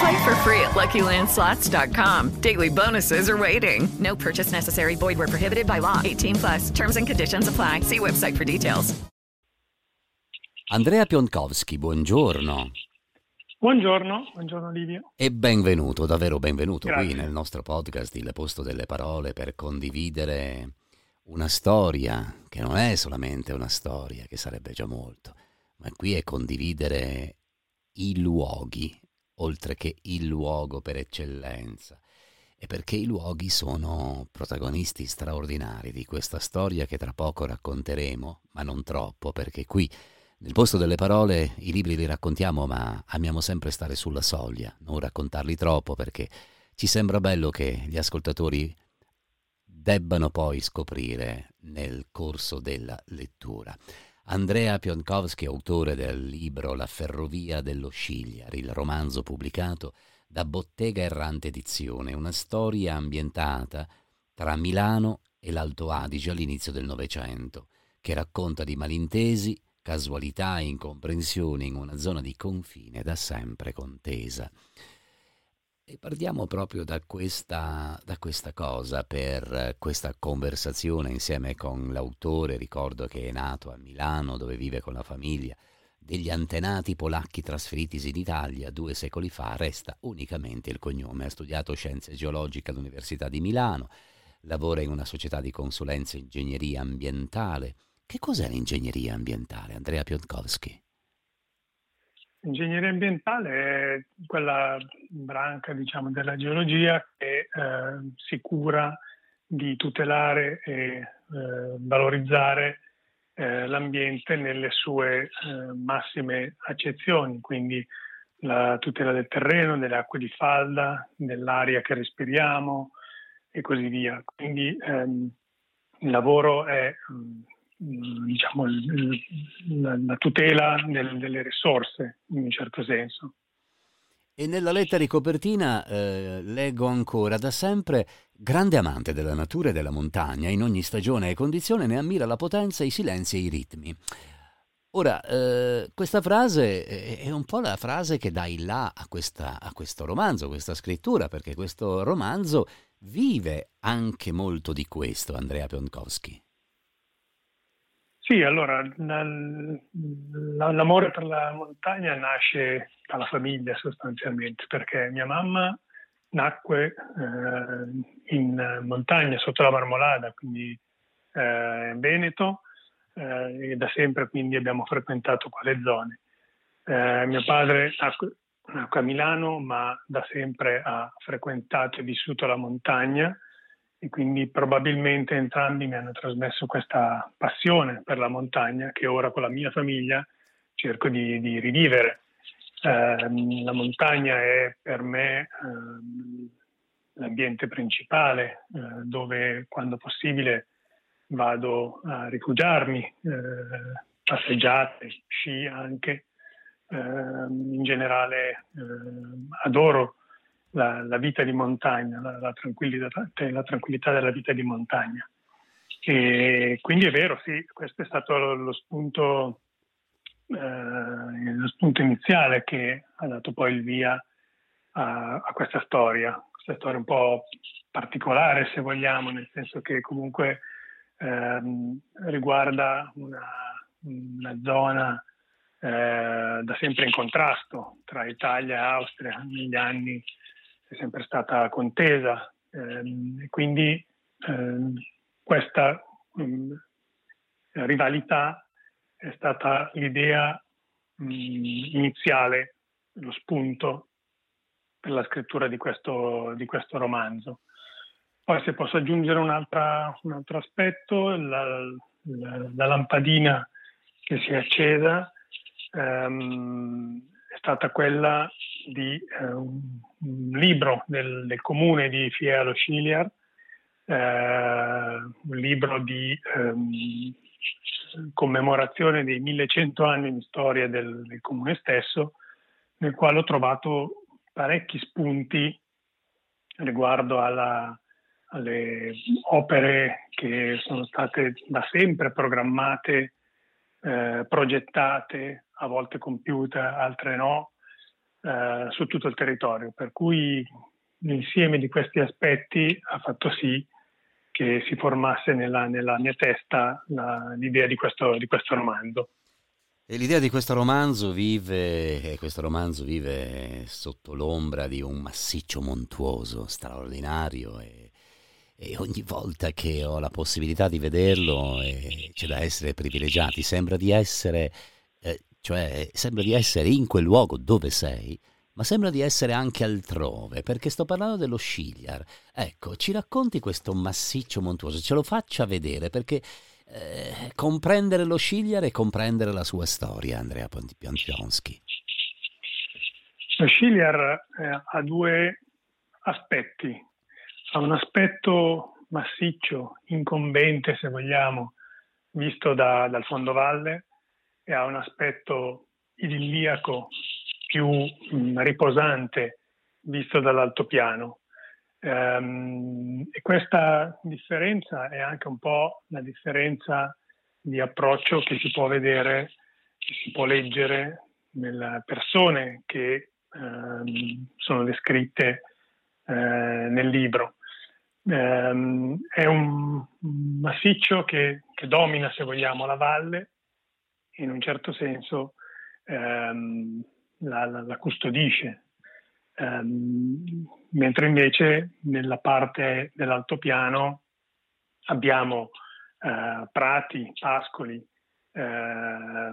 Play for free at LuckyLandSlots.com. Daily bonuses are waiting. No purchase necessary. Void where prohibited by law. 18 plus. Terms and conditions apply. See website for details. Andrea Pionkowski, buongiorno. Buongiorno, buongiorno Livio. E benvenuto, davvero benvenuto Grazie. qui nel nostro podcast Il Posto delle Parole per condividere una storia che non è solamente una storia, che sarebbe già molto, ma qui è condividere i luoghi, oltre che il luogo per eccellenza. E perché i luoghi sono protagonisti straordinari di questa storia che tra poco racconteremo, ma non troppo, perché qui nel posto delle parole i libri li raccontiamo, ma amiamo sempre stare sulla soglia, non raccontarli troppo perché ci sembra bello che gli ascoltatori debbano poi scoprire nel corso della lettura. Andrea Pionkowski, autore del libro La ferrovia dello Scigliar, il romanzo pubblicato da Bottega Errante Edizione, una storia ambientata tra Milano e l'Alto Adige all'inizio del Novecento, che racconta di malintesi, casualità e incomprensioni in una zona di confine da sempre contesa. E partiamo proprio da questa, da questa cosa, per questa conversazione insieme con l'autore, ricordo che è nato a Milano dove vive con la famiglia, degli antenati polacchi trasferitisi in Italia due secoli fa, resta unicamente il cognome. Ha studiato scienze geologiche all'Università di Milano, lavora in una società di consulenza ingegneria ambientale. Che cos'è l'ingegneria ambientale, Andrea Pionkowski? Ingegneria ambientale è quella branca diciamo, della geologia che eh, si cura di tutelare e eh, valorizzare eh, l'ambiente nelle sue eh, massime accezioni, quindi la tutela del terreno, delle acque di falda, dell'aria che respiriamo e così via. Quindi ehm, il lavoro è mm, diciamo, il- la, la tutela del- delle risorse in un certo senso. E nella lettera di copertina eh, leggo ancora da sempre grande amante della natura e della montagna, in ogni stagione e condizione ne ammira la potenza, i silenzi e i ritmi. Ora, eh, questa frase è un po' la frase che dà il là a, questa- a questo romanzo, questa scrittura, perché questo romanzo vive anche molto di questo, Andrea Pionkowski. Sì, allora la- la- l'amore per la montagna nasce dalla famiglia sostanzialmente, perché mia mamma nacque eh, in montagna sotto la Marmolada, quindi eh, in Veneto, eh, e da sempre quindi abbiamo frequentato quelle zone. Eh, mio padre nacque, nacque a Milano, ma da sempre ha frequentato e vissuto la montagna e quindi probabilmente entrambi mi hanno trasmesso questa passione per la montagna che ora con la mia famiglia cerco di, di rivivere. Ehm, la montagna è per me ehm, l'ambiente principale eh, dove quando possibile vado a rifugiarmi, eh, passeggiate, sci anche. Ehm, in generale ehm, adoro la, la vita di montagna, la, la tranquillità, la tranquillità della vita di montagna. E quindi è vero, sì, questo è stato lo, lo spunto, eh, lo spunto iniziale che ha dato poi il via a, a questa storia, questa storia un po' particolare se vogliamo, nel senso che comunque ehm, riguarda una, una zona eh, da sempre in contrasto tra Italia e Austria negli anni è sempre stata contesa ehm, e quindi ehm, questa mm, rivalità è stata l'idea mh, iniziale, lo spunto per la scrittura di questo, di questo romanzo. Poi se posso aggiungere un, un altro aspetto, la, la, la, lampadina che si è accesa ehm, è stata quella di eh, un, libro del, del, comune di Fiero Sciliar, eh, un libro di ehm, commemorazione dei 1100 anni di storia del, del comune stesso, nel quale ho trovato parecchi spunti riguardo alla, alle opere che sono state da sempre programmate, eh, progettate, a volte compiute, altre no, eh, su tutto il territorio. Per cui l'insieme di questi aspetti ha fatto sì che si formasse nella, nella mia testa la, l'idea di questo, di questo romanzo. E l'idea di questo romanzo vive, questo romanzo vive sotto l'ombra di un massiccio montuoso, straordinario e, e ogni volta che ho la possibilità di vederlo eh, c'è da essere privilegiati, sembra di essere, cioè sembra di essere in quel luogo dove sei, ma sembra di essere anche altrove, perché sto parlando dello Scigliar. Ecco, ci racconti questo massiccio montuoso, ce lo faccia vedere, perché eh, comprendere lo Scigliar e comprendere la sua storia, Andrea Pontionski. Lo Scigliar eh, ha due aspetti. Ha un aspetto massiccio, incombente se vogliamo, visto da, dal fondovalle, e ha un aspetto idilliaco più mh, mm, riposante visto dall'altopiano. Um, e questa differenza è anche un po' la differenza di approccio che si può vedere, che si può leggere nelle persone che um, sono descritte uh, nel libro. Um, è un massiccio che, che, domina, se vogliamo, la valle, in un certo senso um, la, la, la custodisce, um, mentre invece nella parte dell'altopiano abbiamo uh, prati, pascoli, uh,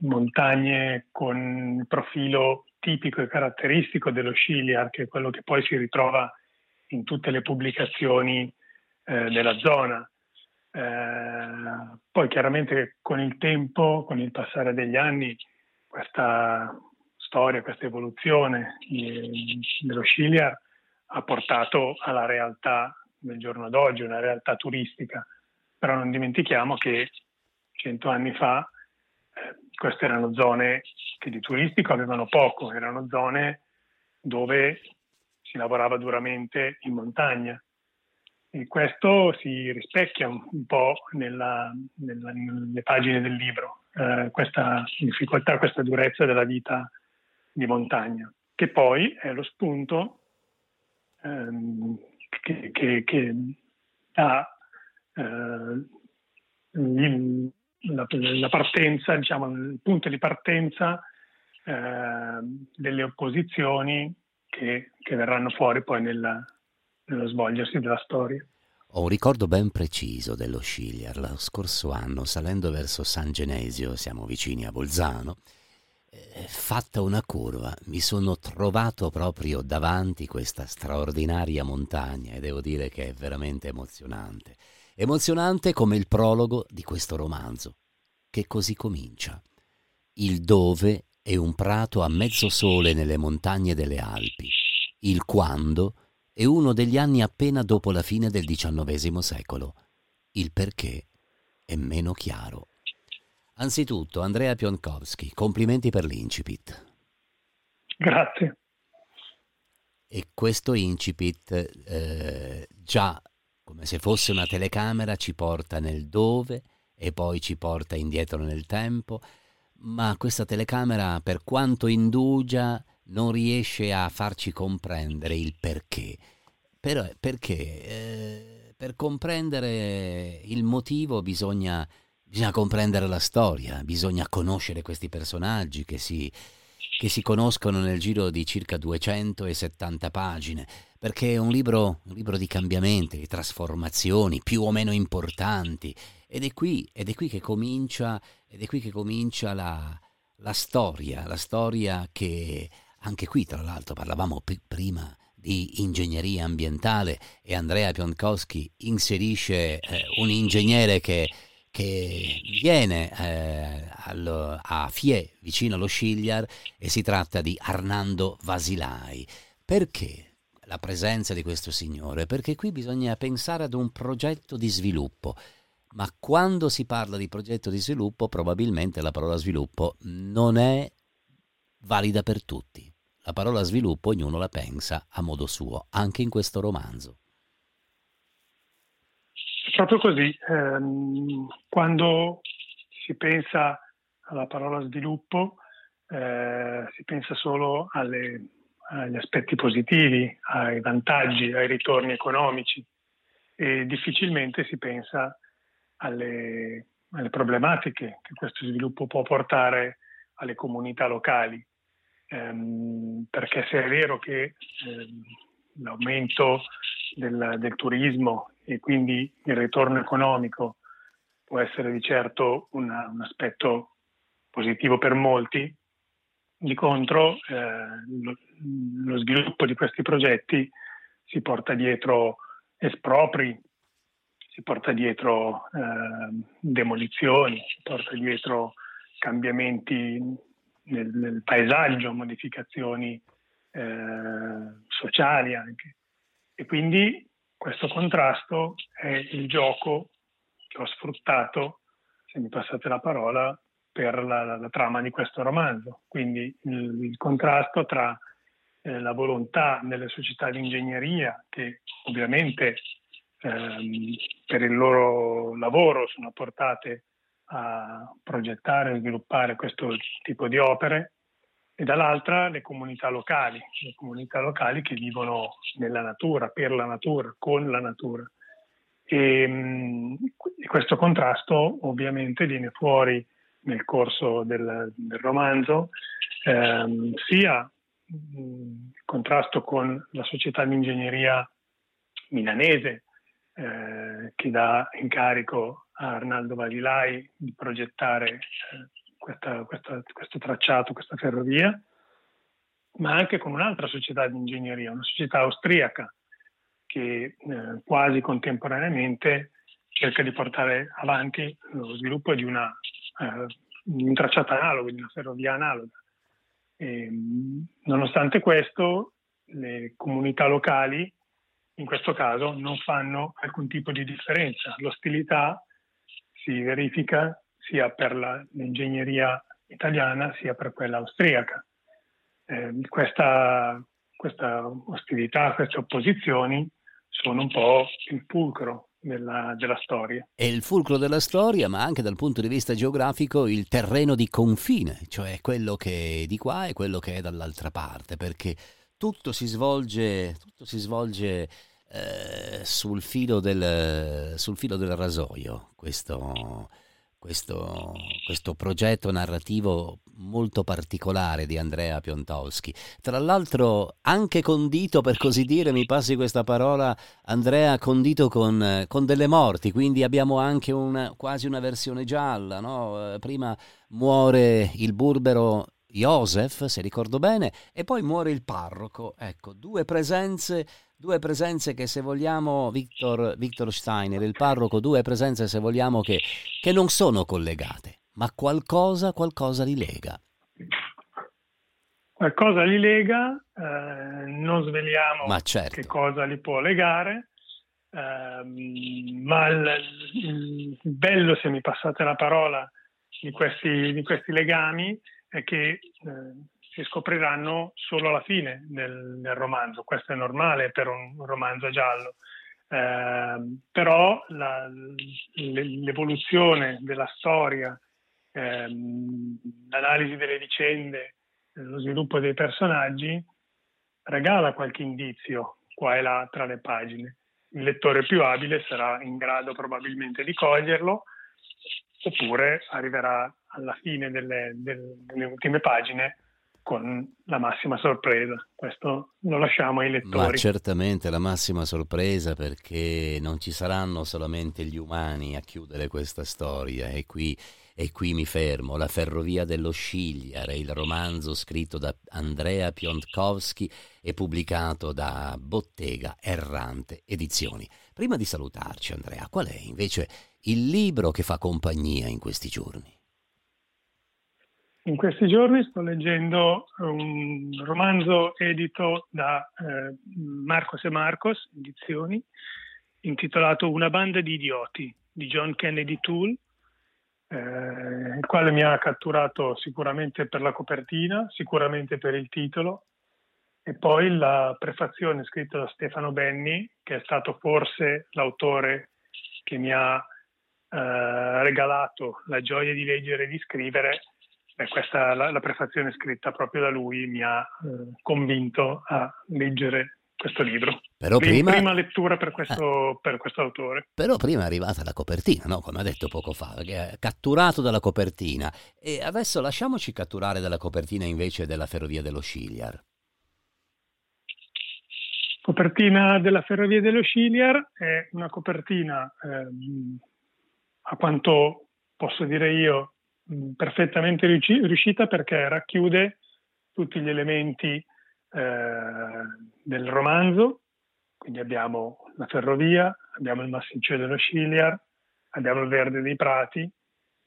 montagne con il profilo tipico e caratteristico dello Sciliar, che è quello che poi si ritrova in tutte le pubblicazioni uh, della zona. Uh, poi chiaramente con il tempo, con il passare degli anni, questa storia, questa evoluzione dello Sciliar ha portato alla realtà del giorno d'oggi, una realtà turistica. Però non dimentichiamo che cento anni fa eh, queste erano zone che di turistico avevano poco, erano zone dove si lavorava duramente in montagna. E questo si rispecchia un, po' nella, nella, nelle pagine del libro, eh, questa difficoltà, questa durezza della vita di montagna, che poi è lo spunto ehm, che, che, che, dà eh, la, la, partenza, diciamo, il punto di partenza eh, delle opposizioni che, che, verranno fuori poi nella, nello svolgersi della storia. Ho un ricordo ben preciso dello Scigliar. Lo scorso anno, salendo verso San Genesio, siamo vicini a Bolzano, eh, fatta una curva, mi sono trovato proprio davanti questa straordinaria montagna e devo dire che è veramente emozionante. Emozionante come il prologo di questo romanzo, che così comincia. Il dove è un prato a mezzo sole nelle montagne delle Alpi. Il quando è uno degli anni appena dopo la fine del XIX secolo. Il perché è meno chiaro. Anzitutto, Andrea Pionkowski, complimenti per l'incipit. Grazie. E questo incipit eh, già come se fosse una telecamera ci porta nel dove e poi ci porta indietro nel tempo, ma questa telecamera per quanto indugia non riesce a farci comprendere il perché. Però, perché? Eh, per comprendere il motivo bisogna Bisogna comprendere la storia, bisogna conoscere questi personaggi che si, che si conoscono nel giro di circa 270 pagine, perché è un libro, un libro di cambiamenti, di trasformazioni più o meno importanti. Ed è qui, ed è qui che comincia, qui che comincia la, la storia, la storia che anche qui tra l'altro parlavamo p- prima di ingegneria ambientale e Andrea Pionkowski inserisce eh, un ingegnere che, che viene eh, allo, a Fie, vicino allo Scigliar, e si tratta di Arnando Vasilai. Perché la presenza di questo signore? Perché qui bisogna pensare ad un progetto di sviluppo. Ma quando si parla di progetto di sviluppo, probabilmente la parola sviluppo non è valida per tutti. La parola sviluppo ognuno la pensa a modo suo, anche in questo romanzo. Proprio così, ehm, quando si pensa alla parola sviluppo, eh, si pensa solo alle, agli aspetti positivi, ai vantaggi, ai ritorni economici e difficilmente si pensa alle, alle problematiche che questo sviluppo può portare alle comunità locali ehm, perché se è vero che ehm, l'aumento del, del, turismo e quindi il ritorno economico può essere di certo una, un aspetto positivo per molti, di contro eh, lo, lo, sviluppo di questi progetti si porta dietro espropri, si porta dietro eh, demolizioni, si porta dietro cambiamenti nel, nel paesaggio, modificazioni eh, sociali anche. E quindi questo contrasto è il gioco che ho sfruttato, se mi passate la parola, per la, la, la trama di questo romanzo. Quindi il, il contrasto tra eh, la volontà delle società di ingegneria, che ovviamente ehm, per il loro lavoro sono portate a progettare e sviluppare questo tipo di opere e dall'altra le comunità locali, le comunità locali che vivono nella natura, per la natura, con la natura. E, mh, questo contrasto ovviamente viene fuori nel corso del, del romanzo, ehm, sia il contrasto con la società di ingegneria milanese eh, che dà incarico a Arnaldo Valilai di progettare eh, questa, questa, questo tracciato, questa ferrovia, ma anche con un'altra società di ingegneria, una società austriaca che eh, quasi contemporaneamente cerca di portare avanti lo sviluppo di una, eh, un tracciato analogo, di una ferrovia analoga. E, nonostante questo, le comunità locali in questo caso non fanno alcun tipo di differenza. L'ostilità si verifica sia per la, l'ingegneria italiana sia per quella austriaca. Eh, questa, questa, ostilità, queste opposizioni sono un po' il fulcro della, della, storia. È il fulcro della storia, ma anche dal punto di vista geografico il terreno di confine, cioè quello che è di qua e quello che è dall'altra parte, perché tutto si svolge, tutto si svolge eh, sul, filo del, sul, filo del, rasoio, questo, questo, questo, progetto narrativo molto particolare di Andrea Piontowski. Tra l'altro anche condito, per così dire, mi passi questa parola, Andrea, condito con, con delle morti, quindi abbiamo anche una, quasi una versione gialla. No? Eh, prima muore il burbero Joseph, se ricordo bene, e poi muore il parroco. Ecco, due presenze due presenze che se vogliamo, Victor, Victor Steiner, il parroco, due presenze se vogliamo che, che non sono collegate, ma qualcosa, qualcosa li lega. Qualcosa li lega, eh, non sveliamo certo. che cosa li può legare, eh, ma il, il, bello, se mi passate la parola, di questi, di questi legami che eh, si scopriranno solo alla fine del, del romanzo. Questo è normale per un, romanzo giallo. Eh, però la, l'evoluzione della storia, ehm, l'analisi delle vicende, lo sviluppo dei personaggi regala qualche indizio qua e là tra le pagine. Il lettore più abile sarà in grado probabilmente di coglierlo oppure arriverà alla fine delle, delle, delle ultime pagine con la massima sorpresa. Questo lo lasciamo ai lettori. Ma certamente la massima sorpresa perché non ci saranno solamente gli umani a chiudere questa storia e qui, e qui mi fermo. La ferrovia dello Scigliare, il romanzo scritto da Andrea Piontkowski e pubblicato da Bottega Errante Edizioni. Prima di salutarci Andrea, qual è invece il libro che fa compagnia in questi giorni? In questi giorni sto leggendo un romanzo edito da eh, Marcos e Marcos, edizioni, intitolato Una banda di idioti di John Kennedy Toole, eh, il quale mi ha catturato sicuramente per la copertina, sicuramente per il titolo, e poi la prefazione scritta da Stefano Benni, che è stato forse l'autore che mi ha eh, regalato la gioia di leggere e di scrivere Beh, questa, la, la, prefazione scritta proprio da lui mi ha eh, convinto a leggere questo libro. Però prima, prima lettura per questo, eh, per questo, autore. Però prima è arrivata la copertina, no? come ha detto poco fa, catturato dalla copertina. E adesso lasciamoci catturare dalla copertina invece della Ferrovia dello Sciliar. Copertina della Ferrovia dello Sciliar è una copertina, eh, a quanto posso dire io, perfettamente riuscita perché racchiude tutti gli elementi eh, del romanzo, quindi abbiamo la ferrovia, abbiamo il massiccio dello Sciliar, abbiamo il verde dei prati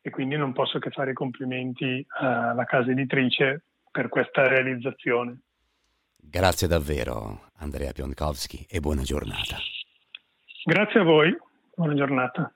e quindi non posso che fare i complimenti alla casa editrice per questa realizzazione. Grazie davvero Andrea Pionkowski e buona giornata. Grazie a voi, buona giornata.